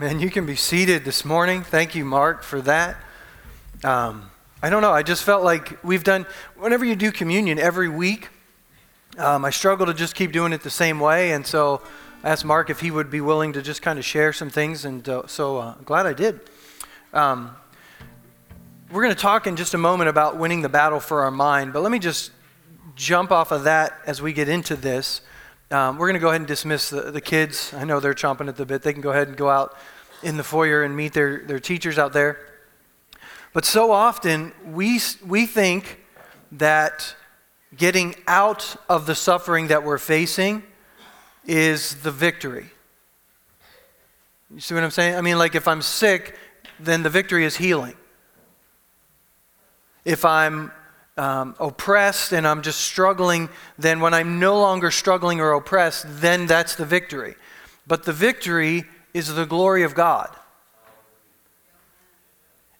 Man, you can be seated this morning. Thank you, Mark, for that. Um, I don't know. I just felt like we've done, whenever you do communion every week, um, I struggle to just keep doing it the same way. And so I asked Mark if he would be willing to just kind of share some things. And uh, so uh, I'm glad I did. Um, we're going to talk in just a moment about winning the battle for our mind. But let me just jump off of that as we get into this. Um, we're going to go ahead and dismiss the, the kids. I know they're chomping at the bit. They can go ahead and go out in the foyer and meet their, their teachers out there. But so often, we, we think that getting out of the suffering that we're facing is the victory. You see what I'm saying? I mean, like if I'm sick, then the victory is healing. If I'm um, oppressed and I'm just struggling, then when I'm no longer struggling or oppressed, then that's the victory. But the victory is the glory of God.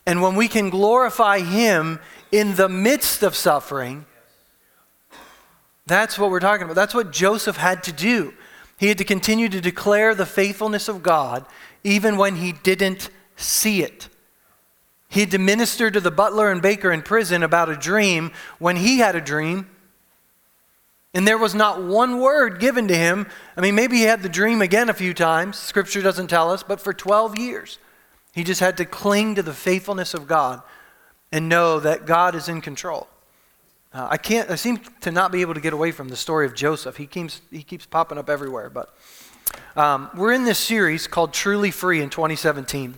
And when we can glorify Him in the midst of suffering, that's what we're talking about. That's what Joseph had to do. He had to continue to declare the faithfulness of God even when he didn't see it. He had to minister to the butler and baker in prison about a dream when he had a dream. And there was not one word given to him. I mean, maybe he had the dream again a few times. Scripture doesn't tell us, but for 12 years, he just had to cling to the faithfulness of God and know that God is in control. Uh, I can't, I seem to not be able to get away from the story of Joseph. He keeps, he keeps popping up everywhere. But um, we're in this series called Truly Free in 2017.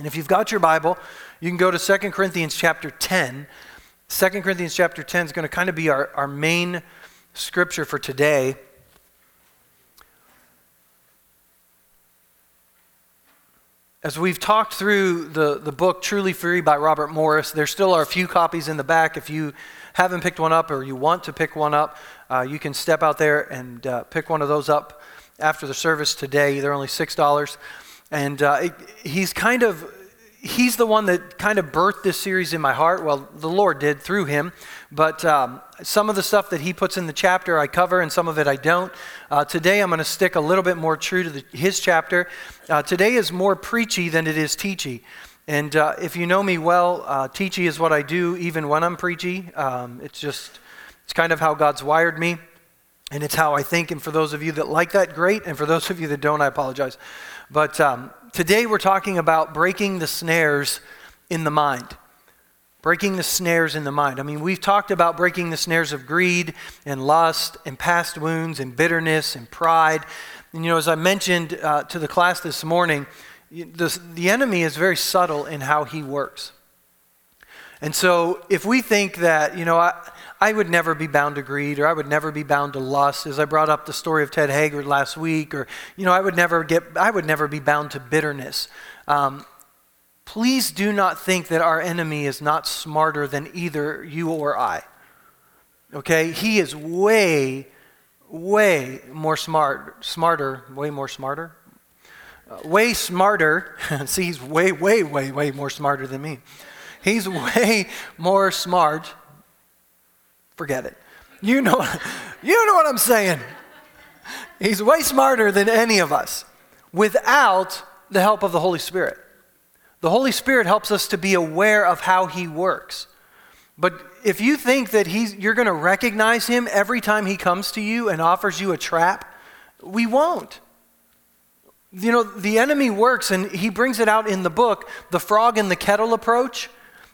And if you've got your Bible, you can go to 2 Corinthians chapter 10. 2 Corinthians chapter 10 is going to kind of be our, our main scripture for today. As we've talked through the, the book Truly Free by Robert Morris, there still are a few copies in the back. If you haven't picked one up or you want to pick one up, uh, you can step out there and uh, pick one of those up after the service today. They're only $6. And uh, he's kind of he's the one that kind of birthed this series in my heart. Well, the Lord did through him. But um, some of the stuff that he puts in the chapter I cover, and some of it I don't. Uh, today I'm going to stick a little bit more true to the, his chapter. Uh, today is more preachy than it is teachy. And uh, if you know me well, uh, teachy is what I do even when I'm preachy. Um, it's just, it's kind of how God's wired me. And it's how I think. And for those of you that like that, great. And for those of you that don't, I apologize. But um, today we're talking about breaking the snares in the mind. Breaking the snares in the mind. I mean, we've talked about breaking the snares of greed and lust and past wounds and bitterness and pride. And, you know, as I mentioned uh, to the class this morning, the, the enemy is very subtle in how he works. And so if we think that, you know, I, I would never be bound to greed or I would never be bound to lust, as I brought up the story of Ted Haggard last week, or, you know, I would never get, I would never be bound to bitterness. Um, please do not think that our enemy is not smarter than either you or I. Okay? He is way, way more smart, smarter, way more smarter, uh, way smarter. See, he's way, way, way, way more smarter than me. He's way more smart Forget it. You know, you know what I'm saying. He's way smarter than any of us without the help of the Holy Spirit. The Holy Spirit helps us to be aware of how He works. But if you think that he's, you're going to recognize Him every time He comes to you and offers you a trap, we won't. You know, the enemy works, and he brings it out in the book the frog in the kettle approach.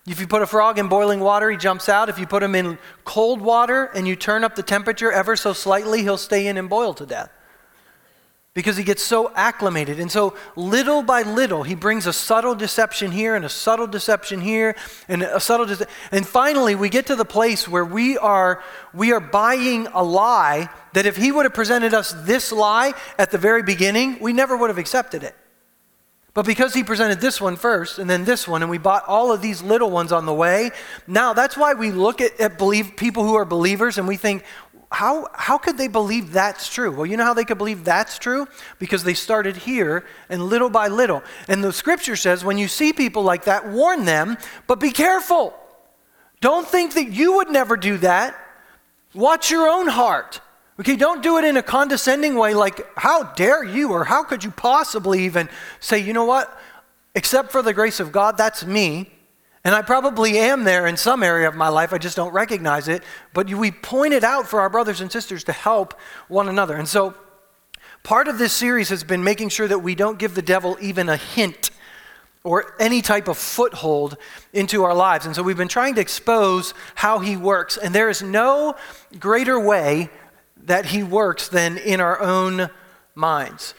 If you put a frog in boiling water, he jumps out. If you put him in cold water and you turn up the temperature ever so slightly, he'll stay in and boil to death. Because he gets so acclimated. And so, little by little, he brings a subtle deception here and a subtle deception here and a subtle de- And finally, we get to the place where we are, we are buying a lie that if he would have presented us this lie at the very beginning, we never would have accepted it. But because he presented this one first and then this one, and we bought all of these little ones on the way, now that's why we look at, at believe, people who are believers and we think, how, how could they believe that's true? Well, you know how they could believe that's true? Because they started here and little by little. And the scripture says when you see people like that, warn them, but be careful. Don't think that you would never do that. Watch your own heart. Okay, don't do it in a condescending way like, how dare you, or how could you possibly even say, you know what, except for the grace of God, that's me. And I probably am there in some area of my life, I just don't recognize it. But we point it out for our brothers and sisters to help one another. And so part of this series has been making sure that we don't give the devil even a hint or any type of foothold into our lives. And so we've been trying to expose how he works. And there is no greater way that he works than in our own minds.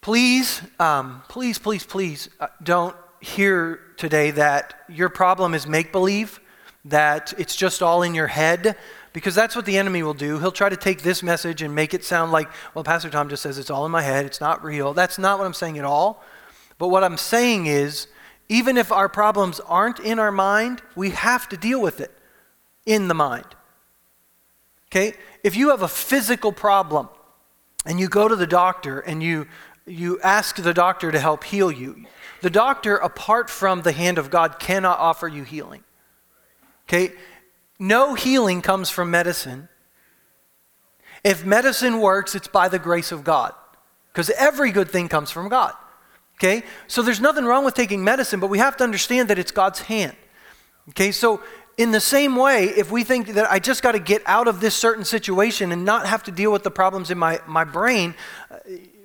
Please, um, please, please, please uh, don't hear today that your problem is make believe, that it's just all in your head, because that's what the enemy will do. He'll try to take this message and make it sound like, well, Pastor Tom just says it's all in my head, it's not real. That's not what I'm saying at all. But what I'm saying is, even if our problems aren't in our mind, we have to deal with it in the mind. Okay? If you have a physical problem and you go to the doctor and you, you ask the doctor to help heal you, the doctor, apart from the hand of God, cannot offer you healing. Okay? No healing comes from medicine. If medicine works, it's by the grace of God. Because every good thing comes from God. Okay? So there's nothing wrong with taking medicine, but we have to understand that it's God's hand. Okay? So in the same way, if we think that I just got to get out of this certain situation and not have to deal with the problems in my, my brain, uh,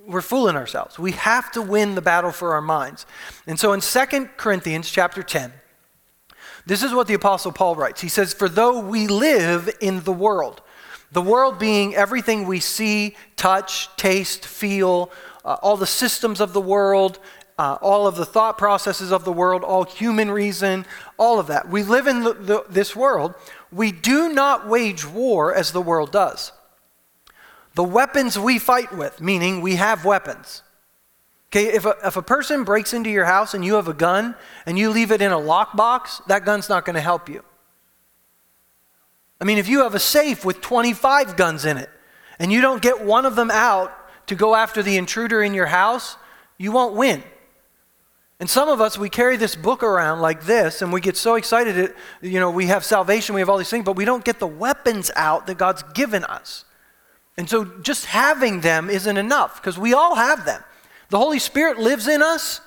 we're fooling ourselves. We have to win the battle for our minds. And so in 2 Corinthians chapter 10, this is what the Apostle Paul writes. He says, For though we live in the world, the world being everything we see, touch, taste, feel, uh, all the systems of the world, uh, all of the thought processes of the world, all human reason, all of that. We live in the, the, this world. We do not wage war as the world does. The weapons we fight with, meaning we have weapons. Okay, if a, if a person breaks into your house and you have a gun and you leave it in a lockbox, that gun's not going to help you. I mean, if you have a safe with 25 guns in it and you don't get one of them out to go after the intruder in your house, you won't win. And some of us, we carry this book around like this, and we get so excited that, you know, we have salvation, we have all these things, but we don't get the weapons out that God's given us. And so just having them isn't enough, because we all have them. The Holy Spirit lives in us,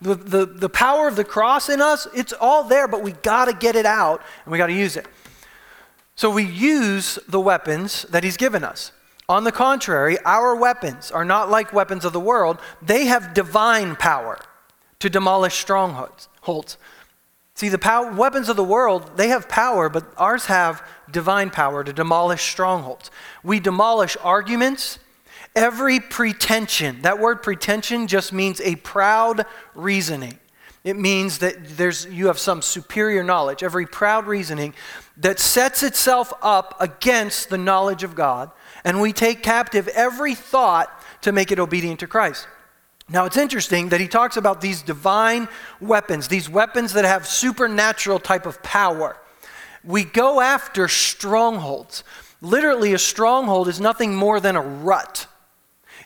the, the, the power of the cross in us, it's all there, but we got to get it out, and we got to use it. So we use the weapons that He's given us. On the contrary, our weapons are not like weapons of the world. They have divine power to demolish strongholds. See, the power, weapons of the world, they have power, but ours have divine power to demolish strongholds. We demolish arguments, every pretension. That word pretension just means a proud reasoning. It means that there's, you have some superior knowledge, every proud reasoning that sets itself up against the knowledge of God and we take captive every thought to make it obedient to Christ. Now, it's interesting that he talks about these divine weapons, these weapons that have supernatural type of power. We go after strongholds. Literally, a stronghold is nothing more than a rut.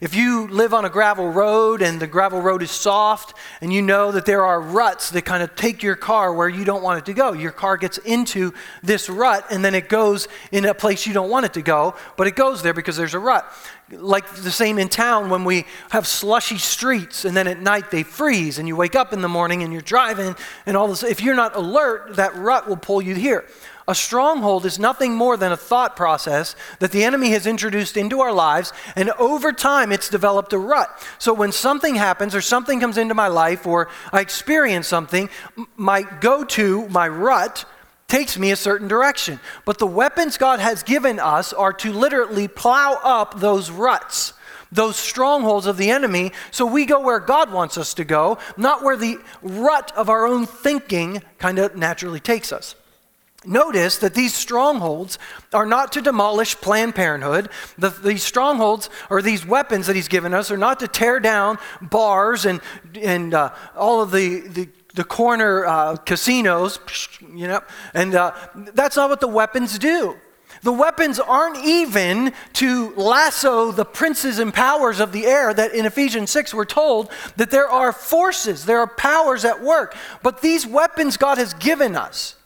If you live on a gravel road and the gravel road is soft and you know that there are ruts that kind of take your car where you don't want it to go, your car gets into this rut and then it goes in a place you don't want it to go, but it goes there because there's a rut. Like the same in town when we have slushy streets and then at night they freeze and you wake up in the morning and you're driving and all this. If you're not alert, that rut will pull you here. A stronghold is nothing more than a thought process that the enemy has introduced into our lives, and over time it's developed a rut. So when something happens or something comes into my life or I experience something, my go to, my rut, takes me a certain direction. But the weapons God has given us are to literally plow up those ruts those strongholds of the enemy so we go where God wants us to go, not where the rut of our own thinking kind of naturally takes us. Notice that these strongholds are not to demolish Planned Parenthood. The, these strongholds or these weapons that he's given us are not to tear down bars and, and uh, all of the, the, the corner uh, casinos, you know, and uh, that's not what the weapons do. The weapons aren't even to lasso the princes and powers of the air that in Ephesians 6 we're told that there are forces, there are powers at work. But these weapons God has given us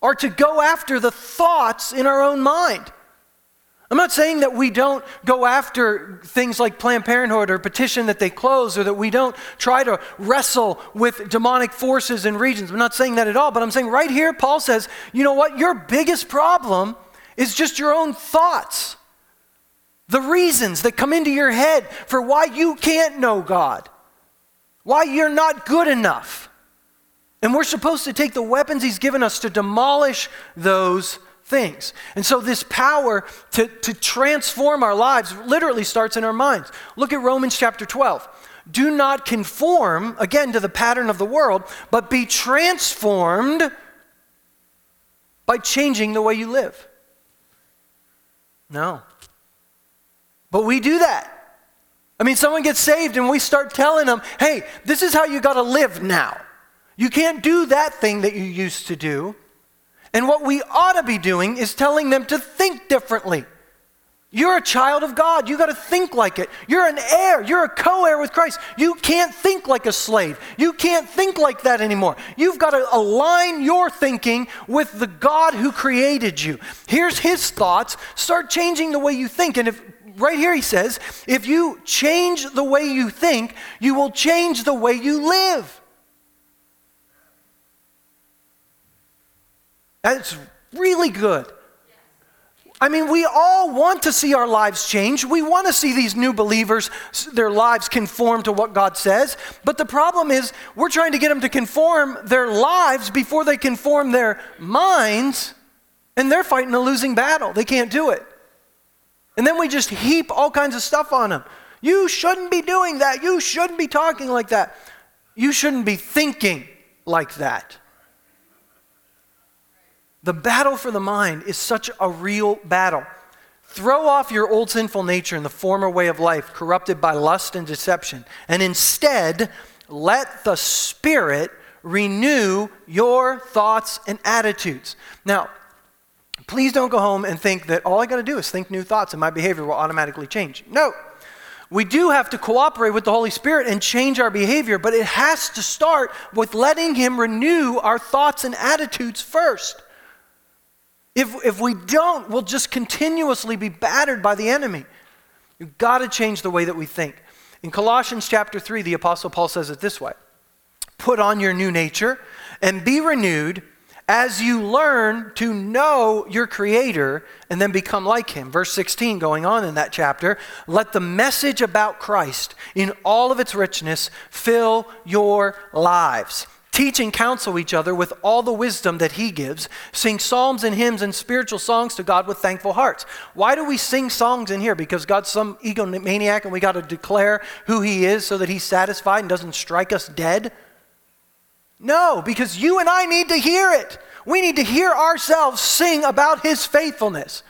are to go after the thoughts in our own mind. I'm not saying that we don't go after things like Planned Parenthood or petition that they close or that we don't try to wrestle with demonic forces and regions. I'm not saying that at all, but I'm saying right here, Paul says, you know what? Your biggest problem is just your own thoughts. The reasons that come into your head for why you can't know God, why you're not good enough. And we're supposed to take the weapons He's given us to demolish those things. And so, this power to, to transform our lives literally starts in our minds. Look at Romans chapter 12. Do not conform, again, to the pattern of the world, but be transformed by changing the way you live. No. But we do that. I mean, someone gets saved and we start telling them, hey, this is how you got to live now. You can't do that thing that you used to do. And what we ought to be doing is telling them to think differently. You're a child of God. You got to think like it. You're an heir. You're a co heir with Christ. You can't think like a slave. You can't think like that anymore. You've got to align your thinking with the God who created you. Here's his thoughts. Start changing the way you think. And if right here he says, if you change the way you think, you will change the way you live. That's really good. I mean, we all want to see our lives change. We want to see these new believers, their lives conform to what God says. But the problem is, we're trying to get them to conform their lives before they conform their minds, and they're fighting a losing battle. They can't do it. And then we just heap all kinds of stuff on them. You shouldn't be doing that. You shouldn't be talking like that. You shouldn't be thinking like that. The battle for the mind is such a real battle. Throw off your old sinful nature and the former way of life, corrupted by lust and deception, and instead let the Spirit renew your thoughts and attitudes. Now, please don't go home and think that all I got to do is think new thoughts and my behavior will automatically change. No. We do have to cooperate with the Holy Spirit and change our behavior, but it has to start with letting Him renew our thoughts and attitudes first. If, if we don't, we'll just continuously be battered by the enemy. You've got to change the way that we think. In Colossians chapter 3, the Apostle Paul says it this way Put on your new nature and be renewed as you learn to know your Creator and then become like Him. Verse 16, going on in that chapter, let the message about Christ in all of its richness fill your lives Teach and counsel each other with all the wisdom that He gives. Sing psalms and hymns and spiritual songs to God with thankful hearts. Why do we sing songs in here? Because God's some egomaniac and we got to declare who He is so that He's satisfied and doesn't strike us dead? No, because you and I need to hear it. We need to hear ourselves sing about His faithfulness.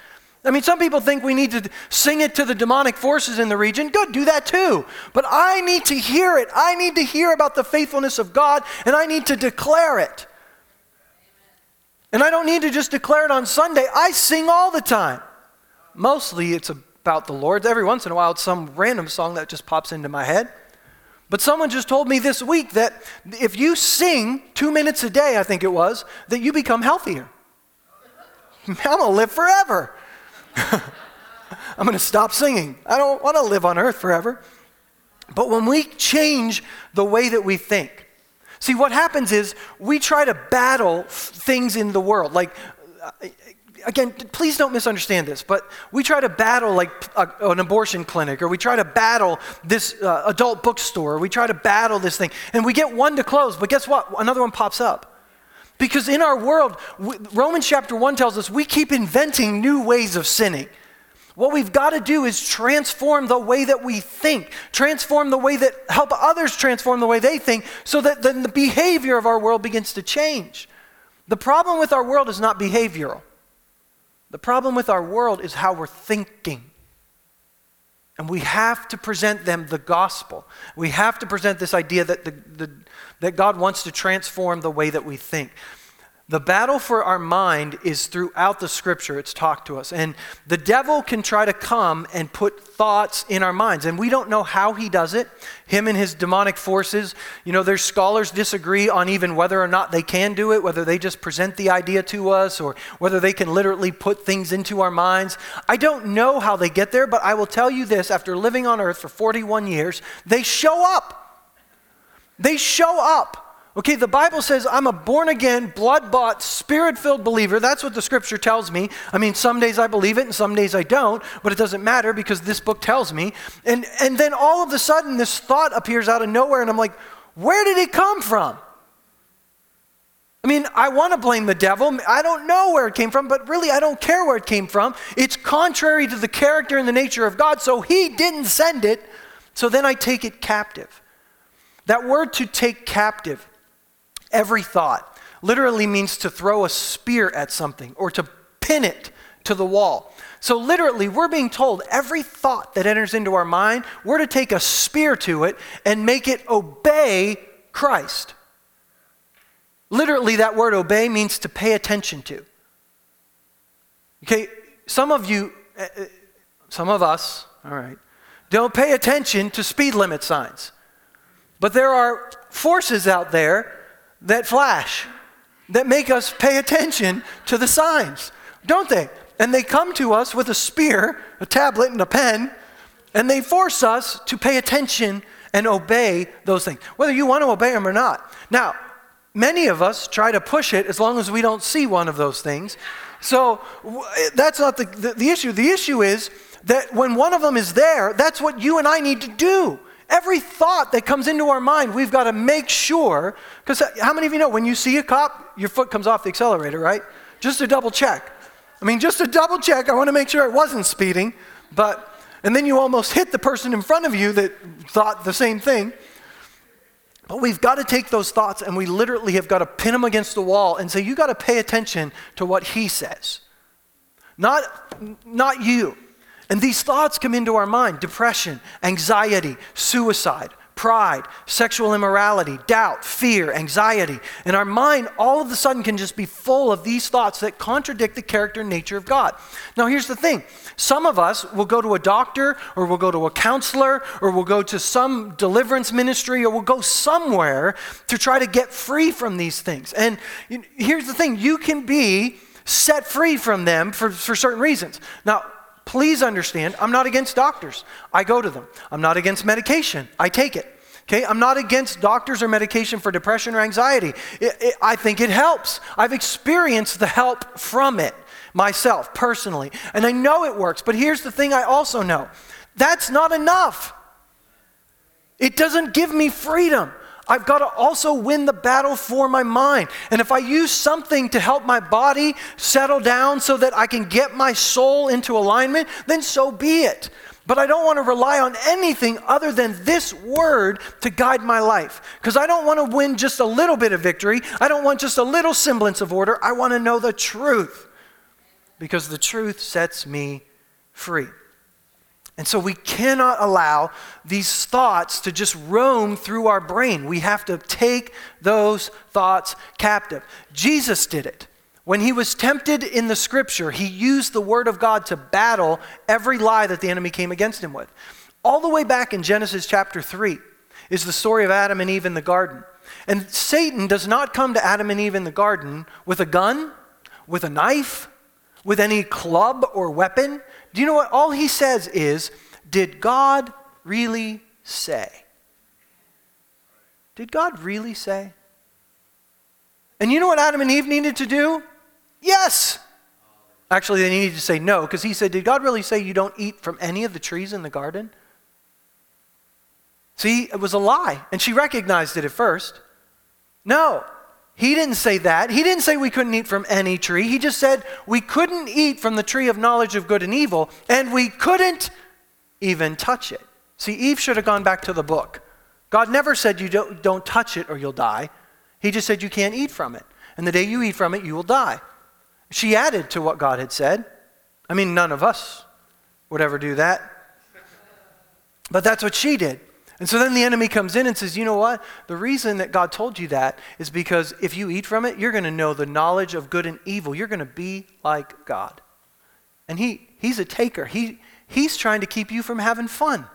I mean, some people think we need to sing it to the demonic forces in the region. Good, do that too. But I need to hear it. I need to hear about the faithfulness of God, and I need to declare it. And I don't need to just declare it on Sunday. I sing all the time. Mostly it's about the Lord. Every once in a while, it's some random song that just pops into my head. But someone just told me this week that if you sing two minutes a day, I think it was, that you become healthier. I'm going to live forever. I'm going to stop singing. I don't want to live on earth forever. But when we change the way that we think, see, what happens is we try to battle things in the world. Like, uh, again, please don't misunderstand this, but we try to battle like a, an abortion clinic, or we try to battle this uh, adult bookstore, or we try to battle this thing, and we get one to close, but guess what? Another one pops up. Because in our world, Romans chapter 1 tells us we keep inventing new ways of sinning. What we've got to do is transform the way that we think, transform the way that help others transform the way they think so that then the behavior of our world begins to change. The problem with our world is not behavioral. The problem with our world is how we're thinking. And we have to present them the gospel. We have to present this idea that, the, the, that God wants to transform the way that we think. The battle for our mind is throughout the scripture. It's talked to us. And the devil can try to come and put thoughts in our minds. And we don't know how he does it. Him and his demonic forces. You know, there's scholars disagree on even whether or not they can do it, whether they just present the idea to us or whether they can literally put things into our minds. I don't know how they get there, but I will tell you this after living on earth for 41 years, they show up. They show up. Okay, the Bible says I'm a born again, blood bought, spirit filled believer. That's what the scripture tells me. I mean, some days I believe it and some days I don't, but it doesn't matter because this book tells me. And, and then all of a sudden, this thought appears out of nowhere, and I'm like, where did it come from? I mean, I want to blame the devil. I don't know where it came from, but really, I don't care where it came from. It's contrary to the character and the nature of God, so He didn't send it. So then I take it captive. That word to take captive Every thought literally means to throw a spear at something or to pin it to the wall. So, literally, we're being told every thought that enters into our mind, we're to take a spear to it and make it obey Christ. Literally, that word obey means to pay attention to. Okay, some of you, eh, eh, some of us, all right, don't pay attention to speed limit signs. But there are forces out there that flash, that make us pay attention to the signs, don't they? And they come to us with a spear, a tablet, and a pen, and they force us to pay attention and obey those things, whether you want to obey them or not. Now, many of us try to push it as long as we don't see one of those things. So that's not the, the, the issue. The issue is that when one of them is there, that's what you and I need to do. Every thought that comes into our mind, we've got to make sure, because uh, how many of you know when you see a cop, your foot comes off the accelerator, right? Just to double check. I mean, just to double check, I want to make sure it wasn't speeding, but, and then you almost hit the person in front of you that thought the same thing. But we've got to take those thoughts and we literally have got to pin them against the wall and say, you got to pay attention to what he says. Not, not you. And these thoughts come into our mind depression, anxiety, suicide, pride, sexual immorality, doubt, fear, anxiety. And our mind all of a sudden can just be full of these thoughts that contradict the character and nature of God. Now, here's the thing some of us will go to a doctor, or we'll go to a counselor, or we'll go to some deliverance ministry, or we'll go somewhere to try to get free from these things. And here's the thing you can be set free from them for, for certain reasons. Now, Please understand, I'm not against doctors. I go to them. I'm not against medication. I take it. Okay, I'm not against doctors or medication for depression or anxiety. It, it, I think it helps. I've experienced the help from it myself personally, and I know it works. But here's the thing I also know that's not enough. It doesn't give me freedom. I've got to also win the battle for my mind. And if I use something to help my body settle down so that I can get my soul into alignment, then so be it. But I don't want to rely on anything other than this word to guide my life. Because I don't want to win just a little bit of victory. I don't want just a little semblance of order. I want to know the truth. Because the truth sets me free. And so we cannot allow these thoughts to just roam through our brain. We have to take those thoughts captive. Jesus did it. When he was tempted in the scripture, he used the word of God to battle every lie that the enemy came against him with. All the way back in Genesis chapter 3 is the story of Adam and Eve in the garden. And Satan does not come to Adam and Eve in the garden with a gun, with a knife, with any club or weapon. Do you know what? All he says is, Did God really say? Did God really say? And you know what Adam and Eve needed to do? Yes. Actually, they needed to say no, because he said, Did God really say you don't eat from any of the trees in the garden? See, it was a lie. And she recognized it at first. No, he didn't say that. He didn't say we couldn't eat from any tree. He just said we couldn't eat from the tree of knowledge of good and evil, and we couldn't even touch it. See, Eve should have gone back to the book. God never said you don't, don't touch it or you'll die. He just said you can't eat from it. And the day you eat from it, you will die. She added to what God had said. I mean, none of us would ever do that. But that's what she did. And so then the enemy comes in and says, You know what? The reason that God told you that is because if you eat from it, you're going to know the knowledge of good and evil. You're going to be like God. And he, he's a taker. He, he's trying to keep you from having fun.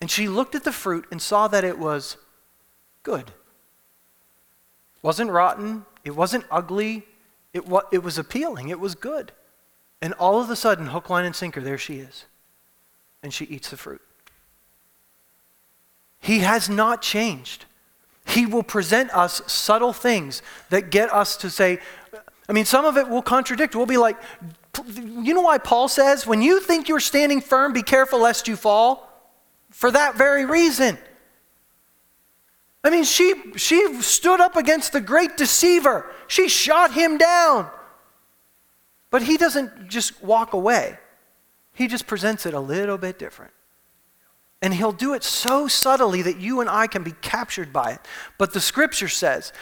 And she looked at the fruit and saw that it was good. It wasn't rotten, it wasn't ugly, it, wa- it was appealing, it was good. And all of a sudden, hook, line, and sinker, there she is. And she eats the fruit. He has not changed. He will present us subtle things that get us to say, I mean, some of it will contradict. We'll be like, you know why Paul says, when you think you're standing firm, be careful lest you fall? For that very reason. I mean, she, she stood up against the great deceiver, she shot him down. But he doesn't just walk away, he just presents it a little bit different. And he'll do it so subtly that you and I can be captured by it. But the scripture says,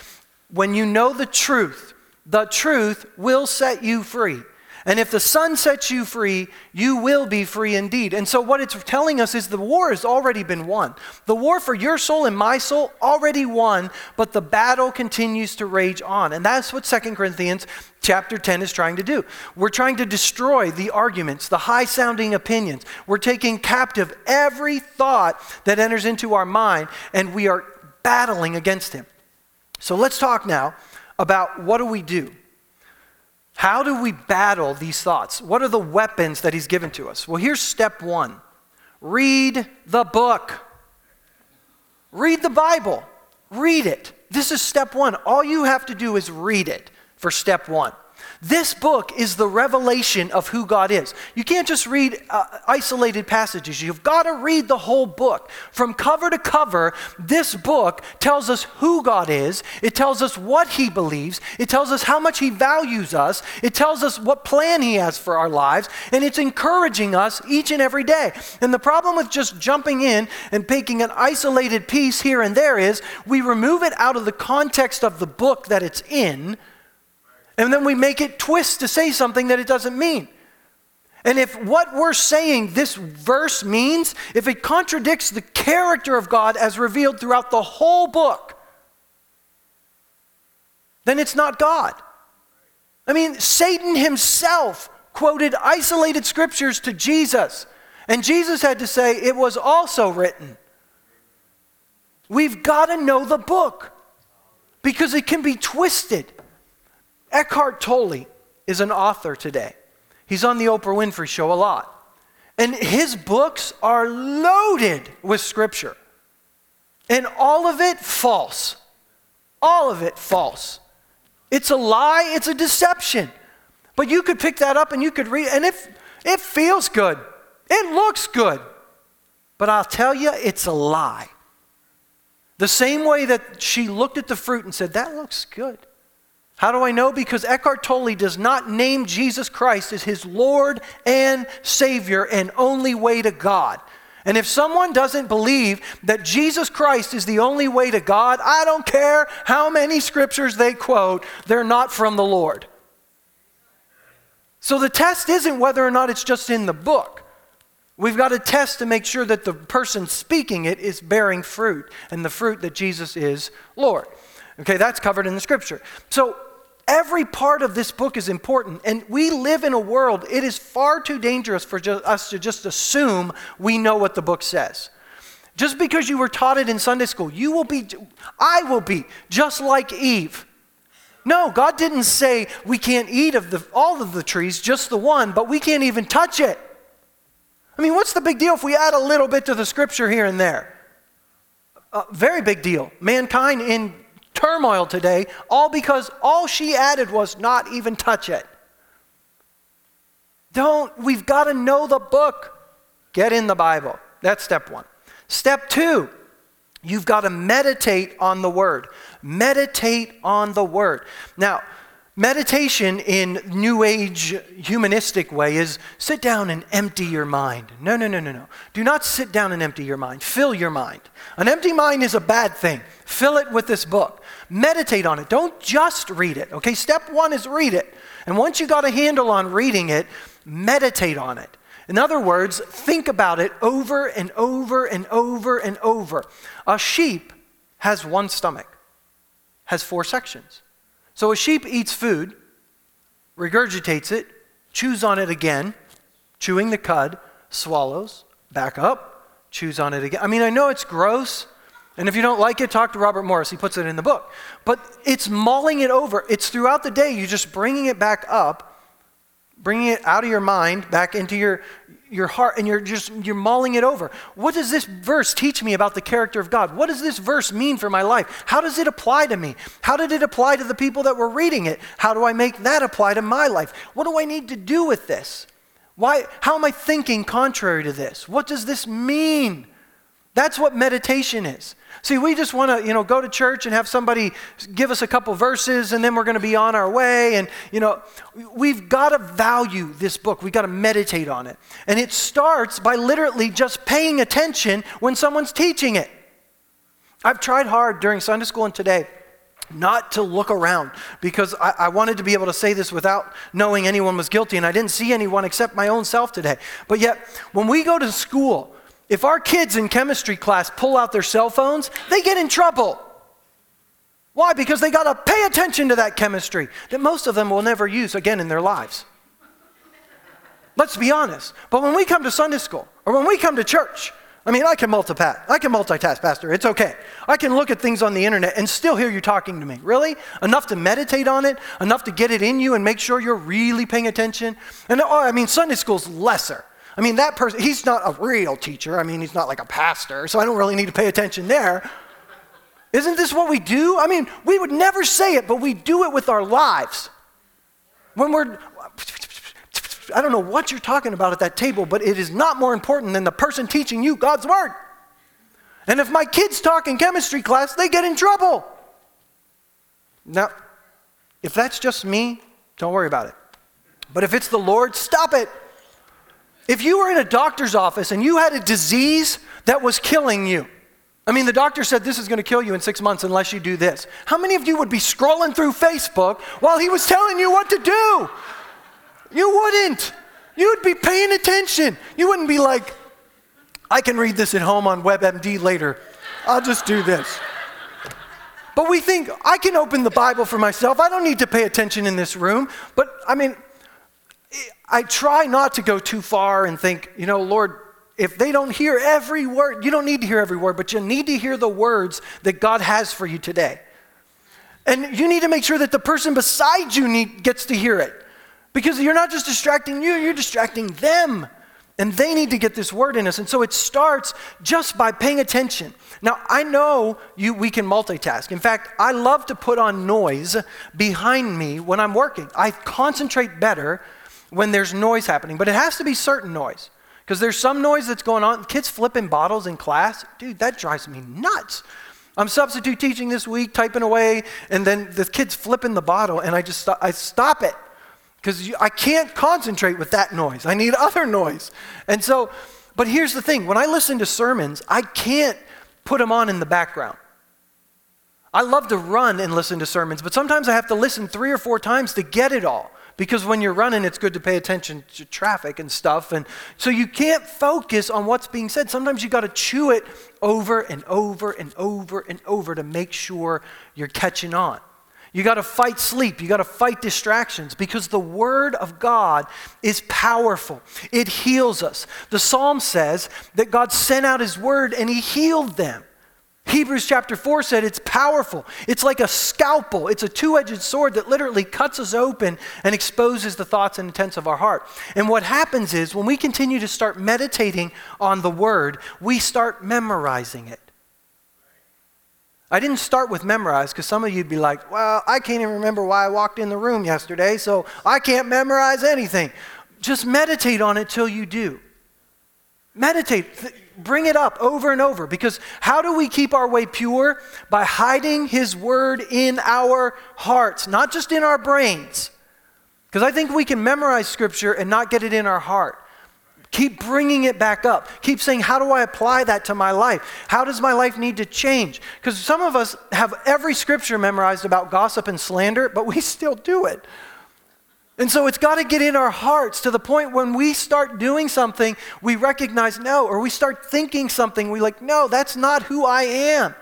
when you know the truth, the truth will set you free. And if the Son sets you free, you will be free indeed. And so, what it's telling us is the war has already been won. The war for your soul and my soul already won, but the battle continues to rage on. And that's what 2 Corinthians chapter 10 is trying to do. We're trying to destroy the arguments, the high sounding opinions. We're taking captive every thought that enters into our mind, and we are battling against him. So, let's talk now about what do we do? How do we battle these thoughts? What are the weapons that he's given to us? Well, here's step one read the book. Read the Bible. Read it. This is step one. All you have to do is read it for step one. This book is the revelation of who God is. You can't just read uh, isolated passages. You've got to read the whole book. From cover to cover, this book tells us who God is. It tells us what He believes. It tells us how much He values us. It tells us what plan He has for our lives. And it's encouraging us each and every day. And the problem with just jumping in and picking an isolated piece here and there is we remove it out of the context of the book that it's in and then we make it twist to say something that it doesn't mean. And if what we're saying this verse means, if it contradicts the character of God as revealed throughout the whole book, then it's not God. I mean, Satan himself quoted isolated scriptures to Jesus, and Jesus had to say, It was also written. We've got to know the book because it can be twisted. Eckhart Tolle is an author today. He's on the Oprah Winfrey Show a lot. And his books are loaded with scripture. And all of it false. All of it false. It's a lie, it's a deception. But you could pick that up and you could read, and it, it feels good. It looks good. But I'll tell you, it's a lie. The same way that she looked at the fruit and said, That looks good. How do I know? Because Eckhart Tolle does not name Jesus Christ as his Lord and Savior and only way to God. And if someone doesn't believe that Jesus Christ is the only way to God, I don't care how many scriptures they quote, they're not from the Lord. So the test isn't whether or not it's just in the book. We've got to test to make sure that the person speaking it is bearing fruit and the fruit that Jesus is Lord. Okay, that's covered in the scripture. So every part of this book is important. And we live in a world, it is far too dangerous for us to just assume we know what the book says. Just because you were taught it in Sunday school, you will be, I will be, just like Eve. No, God didn't say we can't eat of the, all of the trees, just the one, but we can't even touch it. I mean, what's the big deal if we add a little bit to the scripture here and there? A very big deal. Mankind in turmoil today, all because all she added was not even touch it. Don't, we've got to know the book. Get in the Bible. That's step one. Step two, you've got to meditate on the word. Meditate on the word. Now, Meditation in New Age humanistic way is sit down and empty your mind. No, no, no, no, no. Do not sit down and empty your mind. Fill your mind. An empty mind is a bad thing. Fill it with this book. Meditate on it. Don't just read it. Okay, step one is read it. And once you got a handle on reading it, meditate on it. In other words, think about it over and over and over and over. A sheep has one stomach, has four sections. So a sheep eats food, regurgitates it, chews on it again, chewing the cud, swallows, back up, chews on it again. I mean, I know it's gross. And if you don't like it, talk to Robert Morris. He puts it in the book. But it's mulling it over. It's throughout the day, you're just bringing it back up, bringing it out of your mind, back into your, your heart, and you're just you're mulling it over. What does this verse teach me about the character of God? What does this verse mean for my life? How does it apply to me? How did it apply to the people that were reading it? How do I make that apply to my life? What do I need to do with this? Why, how am I thinking contrary to this? What does this mean? That's what meditation is. See, we just want to, you know, go to church and have somebody give us a couple verses and then we're going to be on our way. And, you know, we've got to value this book. We've got to meditate on it. And it starts by literally just paying attention when someone's teaching it. I've tried hard during Sunday school and today not to look around because I, I, wanted to be able to say this without knowing anyone was guilty, and I didn't see anyone except my own self today. But yet, when we go to school, if our kids in chemistry class pull out their cell phones, they get in trouble. Why? Because they got to pay attention to that chemistry that most of them will never use again in their lives. Let's be honest. But when we come to Sunday school or when we come to church, I mean, I can multitask. I can multitask, Pastor. It's okay. I can look at things on the internet and still hear you talking to me. Really? Enough to meditate on it, enough to get it in you and make sure you're really paying attention. And oh, I mean, Sunday school's lesser. I mean, that person, he's not a real teacher. I mean, he's not like a pastor, so I don't really need to pay attention there. Isn't this what we do? I mean, we would never say it, but we do it with our lives. When we're, I don't know what you're talking about at that table, but it is not more important than the person teaching you God's word. And if my kids talk in chemistry class, they get in trouble. Now, if that's just me, don't worry about it. But if it's the Lord, stop it. If you were in a doctor's office and you had a disease that was killing you, I mean, the doctor said this is going to kill you in six months unless you do this. How many of you would be scrolling through Facebook while he was telling you what to do? You wouldn't. You'd be paying attention. You wouldn't be like, I can read this at home on WebMD later. I'll just do this. But we think, I can open the Bible for myself. I don't need to pay attention in this room. But I mean, I try not to go too far and think, you know, Lord, if they don't hear every word, you don't need to hear every word, but you need to hear the words that God has for you today. And you need to make sure that the person beside you need, gets to hear it. Because you're not just distracting you, you're distracting them. And they need to get this word in us. And so it starts just by paying attention. Now, I know you, we can multitask. In fact, I love to put on noise behind me when I'm working. I concentrate better when there's noise happening, but it has to be certain noise. Because there's some noise that's going on. Kids flipping bottles in class, dude, that drives me nuts. I'm substitute teaching this week, typing away, and then the kid's flipping the bottle, and I just stop, I stop it because I can't concentrate with that noise. I need other noise. And so, but here's the thing when I listen to sermons, I can't put them on in the background. I love to run and listen to sermons, but sometimes I have to listen three or four times to get it all. Because when you're running, it's good to pay attention to traffic and stuff. And so you can't focus on what's being said. Sometimes you got to chew it over and over and over and over to make sure you're catching on. You got to fight sleep. You got to fight distractions because the Word of God is powerful. It heals us. The Psalm says that God sent out His Word and He healed them. Hebrews chapter 4 said it's powerful. It's like a scalpel. It's a two edged sword that literally cuts us open and exposes the thoughts and intents of our heart. And what happens is when we continue to start meditating on the word, we start memorizing it. I didn't start with memorize because some of you'd be like, well, I can't even remember why I walked in the room yesterday, so I can't memorize anything. Just meditate on it till you do. Meditate bring it up over and over because how do we keep our way pure? By hiding His Word in our hearts, not just in our brains. Because I think we can memorize Scripture and not get it in our heart. Keep bringing it back up. Keep saying, How do I apply that to my life? How does my life need to change? Because some of us have every scripture memorized about gossip and slander, but we still do it. And so it's got to get in our hearts to the point when we start doing something, we recognize no, or we start thinking something, we like, no, that's not who I am.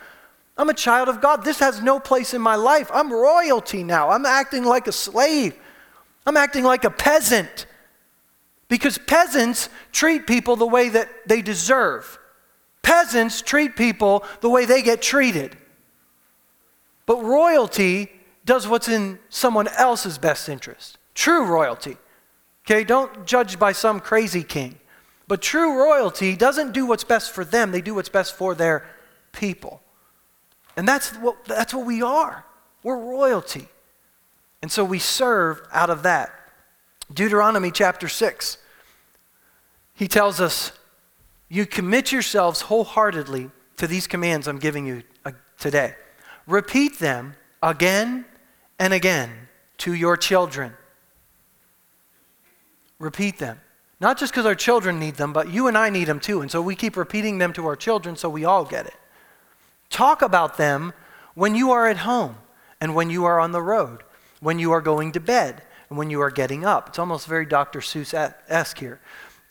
I'm a child of God. This has no place in my life. I'm royalty now. I'm acting like a slave. I'm acting like a peasant. Because peasants treat people the way that they deserve. Peasants treat people the way they get treated. But royalty does what's in someone else's best interest. True royalty. Okay, don't judge by some crazy king. But true royalty doesn't do what's best for them, they do what's best for their people. And that's what, that's what we are. We're royalty. And so we serve out of that. Deuteronomy chapter 6. He tells us, You commit yourselves wholeheartedly to these commands I'm giving you uh, today. Repeat them again and again to your children. Repeat them. Not just because our children need them, but you and I need them too. And so we keep repeating them to our children so we all get it. Talk about them when you are at home and when you are on the road, when you are going to bed and when you are getting up. It's almost very Dr. Seuss esque here.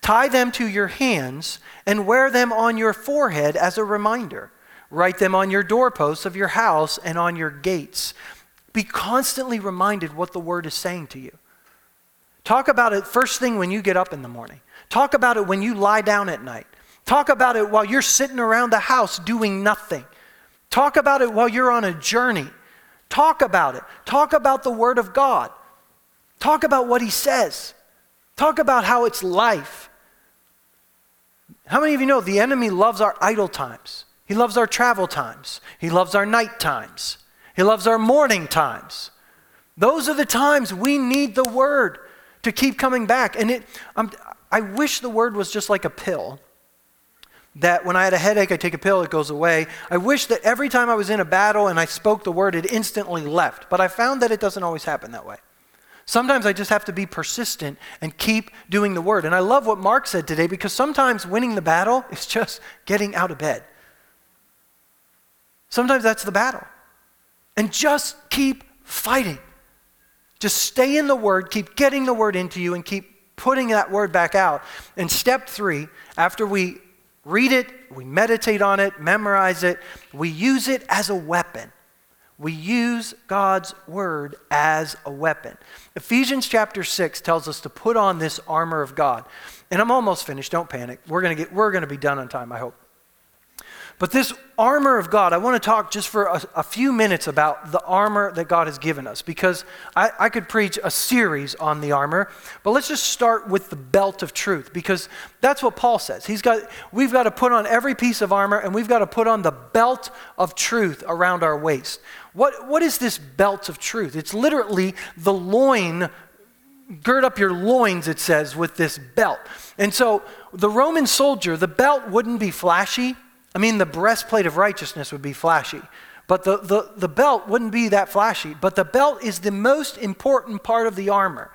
Tie them to your hands and wear them on your forehead as a reminder. Write them on your doorposts of your house and on your gates. Be constantly reminded what the word is saying to you. Talk about it first thing when you get up in the morning. Talk about it when you lie down at night. Talk about it while you're sitting around the house doing nothing. Talk about it while you're on a journey. Talk about it. Talk about the Word of God. Talk about what He says. Talk about how it's life. How many of you know the enemy loves our idle times? He loves our travel times. He loves our night times. He loves our morning times. Those are the times we need the word to keep coming back. And it, I'm, I wish the word was just like a pill that when I had a headache, I take a pill, it goes away. I wish that every time I was in a battle and I spoke the word, it instantly left. But I found that it doesn't always happen that way. Sometimes I just have to be persistent and keep doing the word. And I love what Mark said today because sometimes winning the battle is just getting out of bed. Sometimes that's the battle. And just keep fighting. Just stay in the Word, keep getting the Word into you, and keep putting that Word back out. And step three, after we read it, we meditate on it, memorize it, we use it as a weapon. We use God's Word as a weapon. Ephesians chapter 6 tells us to put on this armor of God. And I'm almost finished, don't panic. We're going to get we're going to be done on time, I hope. But this armor of God, I want to talk just for a, a, few minutes about the armor that God has given us because I, I could preach a series on the armor, but let's just start with the belt of truth because that's what Paul says. He's got, we've got to put on every piece of armor and we've got to put on the belt of truth around our waist. What, what is this belt of truth? It's literally the loin gird up your loins, it says, with this belt. And so the Roman soldier, the belt wouldn't be flashy. I mean, the breastplate of righteousness would be flashy, but the, the, the belt wouldn't be that flashy. But the belt is the most important part of the armor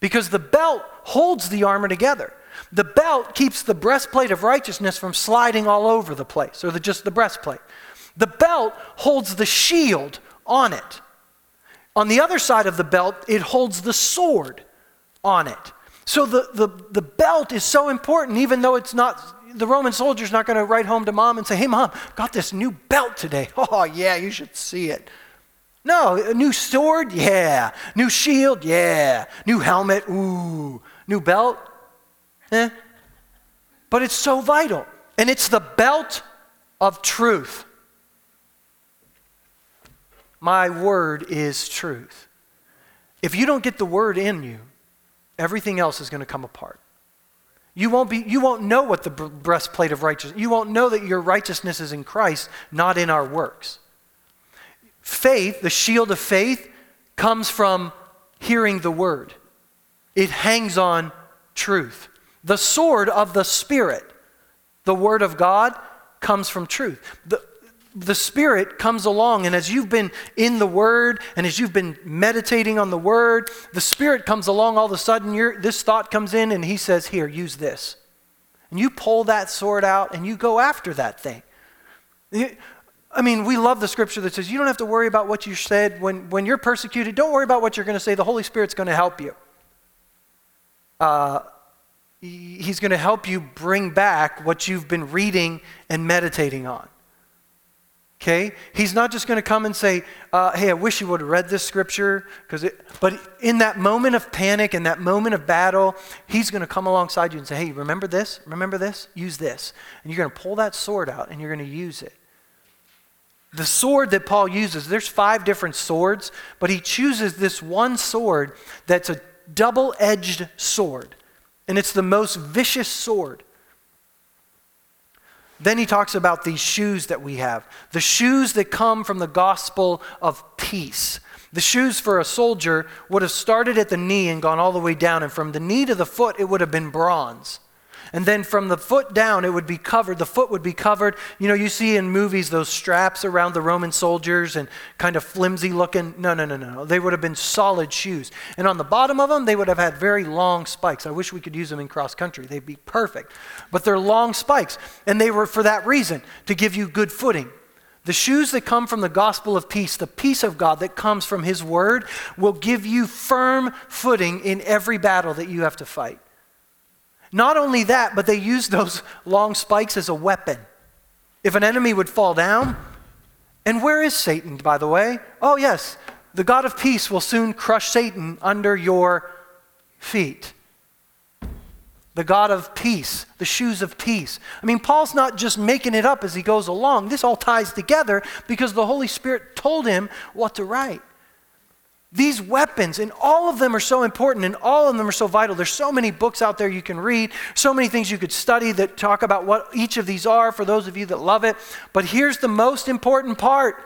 because the belt holds the armor together. The belt keeps the breastplate of righteousness from sliding all over the place, or the, just the breastplate. The belt holds the shield on it. On the other side of the belt, it holds the sword on it. So the, the, the belt is so important, even though it's not the Roman soldier's not going to write home to mom and say, hey, mom, got this new belt today. Oh, yeah, you should see it. No, a new sword? Yeah. New shield? Yeah. New helmet? Ooh. New belt? Eh. But it's so vital. And it's the belt of truth. My word is truth. If you don't get the word in you, everything else is going to come apart. You won't, be, you won't know what the breastplate of righteousness, you won't know that your righteousness is in Christ, not in our works. Faith, the shield of faith, comes from hearing the word. It hangs on truth. The sword of the Spirit, the word of God, comes from truth. The, the Spirit comes along, and as you've been in the Word and as you've been meditating on the Word, the Spirit comes along. All of a sudden, this thought comes in, and He says, Here, use this. And you pull that sword out and you go after that thing. I mean, we love the scripture that says you don't have to worry about what you said when, when you're persecuted. Don't worry about what you're going to say. The Holy Spirit's going to help you. uh, he's going to help you bring back what you've been reading and meditating on. Okay? He's not just going to come and say, uh, hey, I wish you would have read this scripture. Cause it, but in that moment of panic, in that moment of battle, he's going to come alongside you and say, hey, remember this? Remember this? Use this. And you're going to pull that sword out and you're going to use it. The sword that Paul uses, there's five different swords, but he chooses this one sword that's a double edged sword. And it's the most vicious sword. Then he talks about these shoes that we have the shoes that come from the gospel of peace. The shoes for a soldier would have started at the knee and gone all the way down, and from the knee to the foot, it would have been bronze. And then from the foot down, it would be covered. The foot would be covered. You know, you see in movies those straps around the Roman soldiers and kind of flimsy looking. No, no, no, no. They would have been solid shoes. And on the bottom of them, they would have had very long spikes. I wish we could use them in cross country. They'd be perfect. But they're long spikes. And they were for that reason, to give you good footing. The shoes that come from the gospel of peace, the peace of God that comes from His word, will give you firm footing in every battle that you have to fight. Not only that, but they used those long spikes as a weapon. If an enemy would fall down, and where is Satan, by the way? Oh, yes, the God of peace will soon crush Satan under your feet. The God of peace, the shoes of peace. I mean, Paul's not just making it up as he goes along. This all ties together because the Holy Spirit told him what to write. These weapons, and all of them are so important and all of them are so vital. There's so many books out there you can read, so many things you could study that talk about what each of these are for those of you that love it. But here's the most important part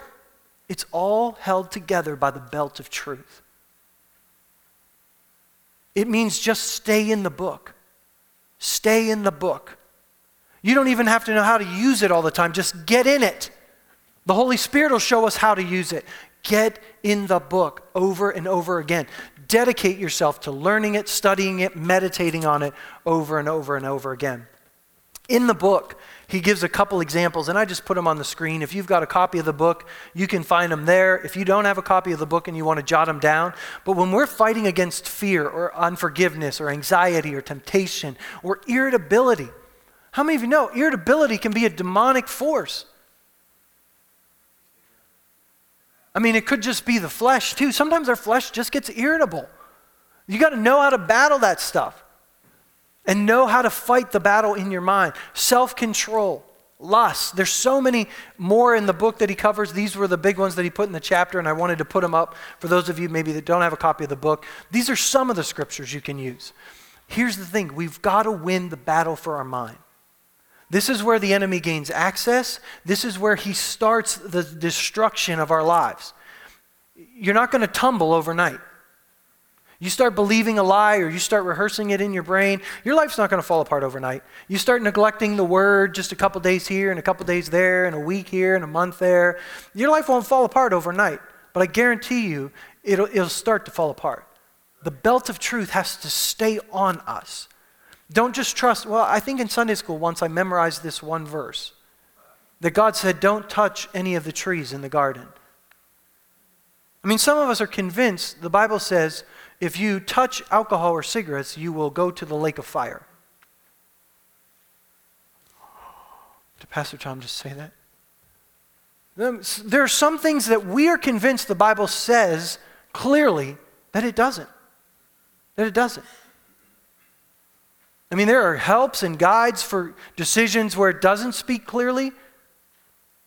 it's all held together by the belt of truth. It means just stay in the book. Stay in the book. You don't even have to know how to use it all the time, just get in it. The Holy Spirit will show us how to use it. Get in the book over and over again. Dedicate yourself to learning it, studying it, meditating on it over and over and over again. In the book, he gives a couple examples, and I just put them on the screen. If you've got a copy of the book, you can find them there. If you don't have a copy of the book and you want to jot them down, but when we're fighting against fear or unforgiveness or anxiety or temptation or irritability, how many of you know irritability can be a demonic force? I mean, it could just be the flesh, too. Sometimes our flesh just gets irritable. You got to know how to battle that stuff and know how to fight the battle in your mind. Self control, lust. There's so many more in the book that he covers. These were the big ones that he put in the chapter, and I wanted to put them up for those of you maybe that don't have a copy of the book. These are some of the scriptures you can use. Here's the thing we've got to win the battle for our mind. This is where the enemy gains access. This is where he starts the destruction of our lives. You're not going to tumble overnight. You start believing a lie or you start rehearsing it in your brain, your life's not going to fall apart overnight. You start neglecting the word just a couple days here and a couple days there and a week here and a month there. Your life won't fall apart overnight, but I guarantee you it'll, it'll start to fall apart. The belt of truth has to stay on us. Don't just trust. Well, I think in Sunday school once I memorized this one verse that God said, Don't touch any of the trees in the garden. I mean, some of us are convinced the Bible says if you touch alcohol or cigarettes, you will go to the lake of fire. Did Pastor Tom just say that? There are some things that we are convinced the Bible says clearly that it doesn't. That it doesn't. I mean, there are helps and guides for decisions where it doesn't speak clearly.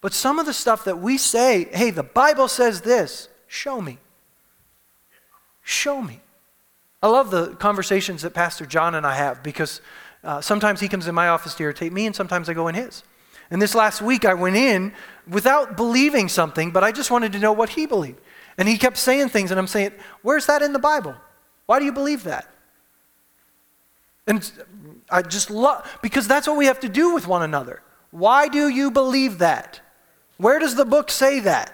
But some of the stuff that we say, hey, the Bible says this, show me. Show me. I love the conversations that Pastor John and I have because uh, sometimes he comes in my office to irritate me, and sometimes I go in his. And this last week, I went in without believing something, but I just wanted to know what he believed. And he kept saying things, and I'm saying, Where's that in the Bible? Why do you believe that? And I just love, because that's what we have to do with one another. Why do you believe that? Where does the book say that?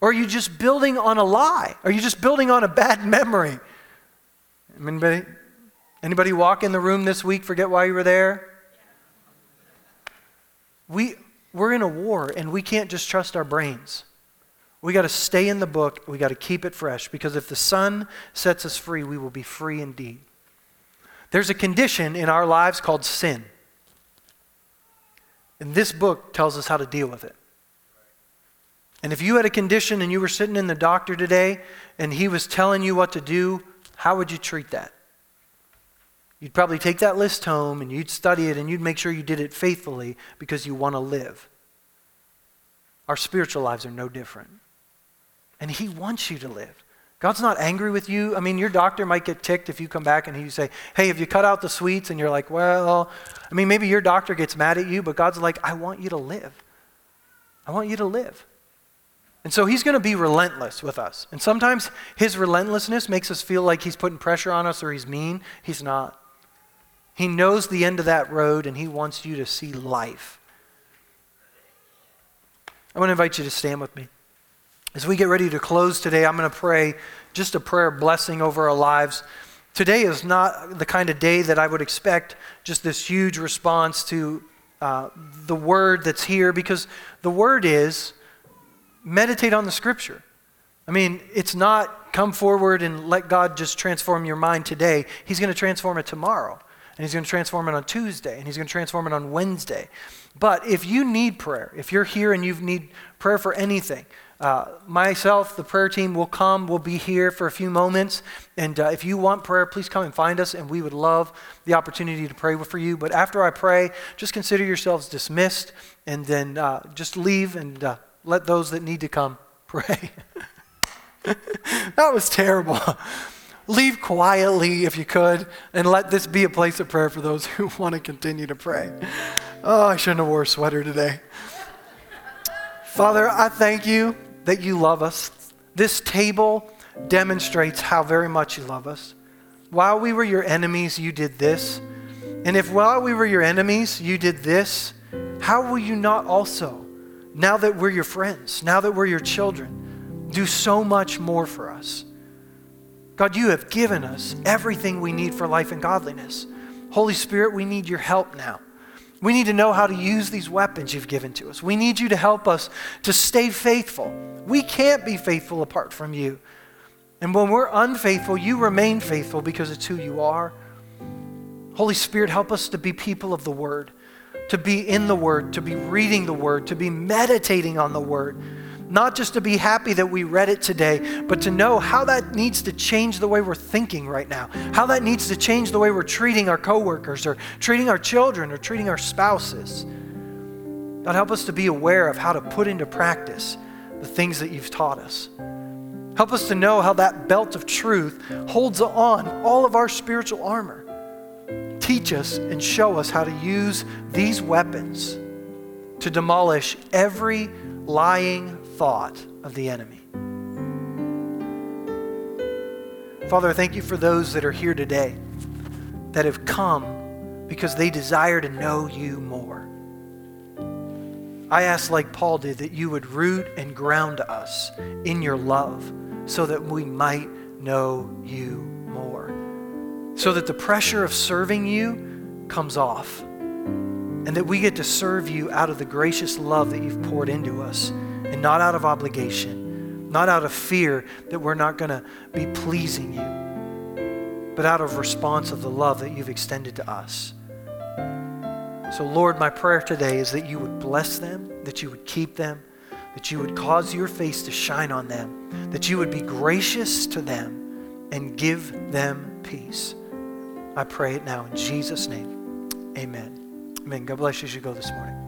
Or are you just building on a lie? Are you just building on a bad memory? Anybody, anybody walk in the room this week, forget why you were there? We, we're in a war and we can't just trust our brains. We got to stay in the book. We got to keep it fresh because if the Son sets us free, we will be free indeed. There's a condition in our lives called sin. And this book tells us how to deal with it. And if you had a condition and you were sitting in the doctor today and he was telling you what to do, how would you treat that? You'd probably take that list home and you'd study it and you'd make sure you did it faithfully because you want to live. Our spiritual lives are no different. And he wants you to live. God's not angry with you. I mean, your doctor might get ticked if you come back and he say, "Hey, have you cut out the sweets?" And you're like, "Well, I mean, maybe your doctor gets mad at you, but God's like, "I want you to live. I want you to live." And so he's going to be relentless with us. And sometimes his relentlessness makes us feel like he's putting pressure on us or he's mean. He's not. He knows the end of that road and he wants you to see life. I want to invite you to stand with me. As we get ready to close today, I'm going to pray just a prayer blessing over our lives. Today is not the kind of day that I would expect just this huge response to uh, the word that's here because the word is meditate on the scripture. I mean, it's not come forward and let God just transform your mind today. He's going to transform it tomorrow. And he's going to transform it on Tuesday. And he's going to transform it on Wednesday. But if you need prayer, if you're here and you need prayer for anything, uh, myself, the prayer team will come. We'll be here for a few moments. And uh, if you want prayer, please come and find us. And we would love the opportunity to pray for you. But after I pray, just consider yourselves dismissed and then uh, just leave and uh, let those that need to come pray. that was terrible. Leave quietly if you could, and let this be a place of prayer for those who want to continue to pray. Oh, I shouldn't have wore a sweater today. Father, I thank you that you love us. This table demonstrates how very much you love us. While we were your enemies, you did this. And if while we were your enemies, you did this, how will you not also? now that we're your friends, now that we're your children, do so much more for us. God, you have given us everything we need for life and godliness. Holy Spirit, we need your help now. We need to know how to use these weapons you've given to us. We need you to help us to stay faithful. We can't be faithful apart from you. And when we're unfaithful, you remain faithful because it's who you are. Holy Spirit, help us to be people of the word to be in the Word, to be reading the Word, to be meditating on the Word. Not just to be happy that we read it today, but to know how that needs to change the way we're thinking right now, how that needs to change the way we're treating our coworkers or treating our children or treating our spouses. God, help us to be aware of how to put into practice the things that you've taught us. Help us to know how that belt of truth holds on all of our spiritual armor teach us and show us how to use these weapons to demolish every lying thought of the enemy. Father, thank you for those that are here today that have come because they desire to know you more. I ask, like Paul did, that you would root and ground us in your love so that we might know you more. so that the pressure of serving you comes off and that we get to serve you out of the gracious love that you've poured into us and not out of obligation, not out of fear that we're not going to be pleasing you, but out of response of the love that you've extended to us. So, Lord, my prayer today is that you would bless them, that you would keep them, that you would cause your face to shine on them, that you would be gracious to them and give them peace. I pray it now in Jesus' name. Amen. Amen. God bless you as you go this morning.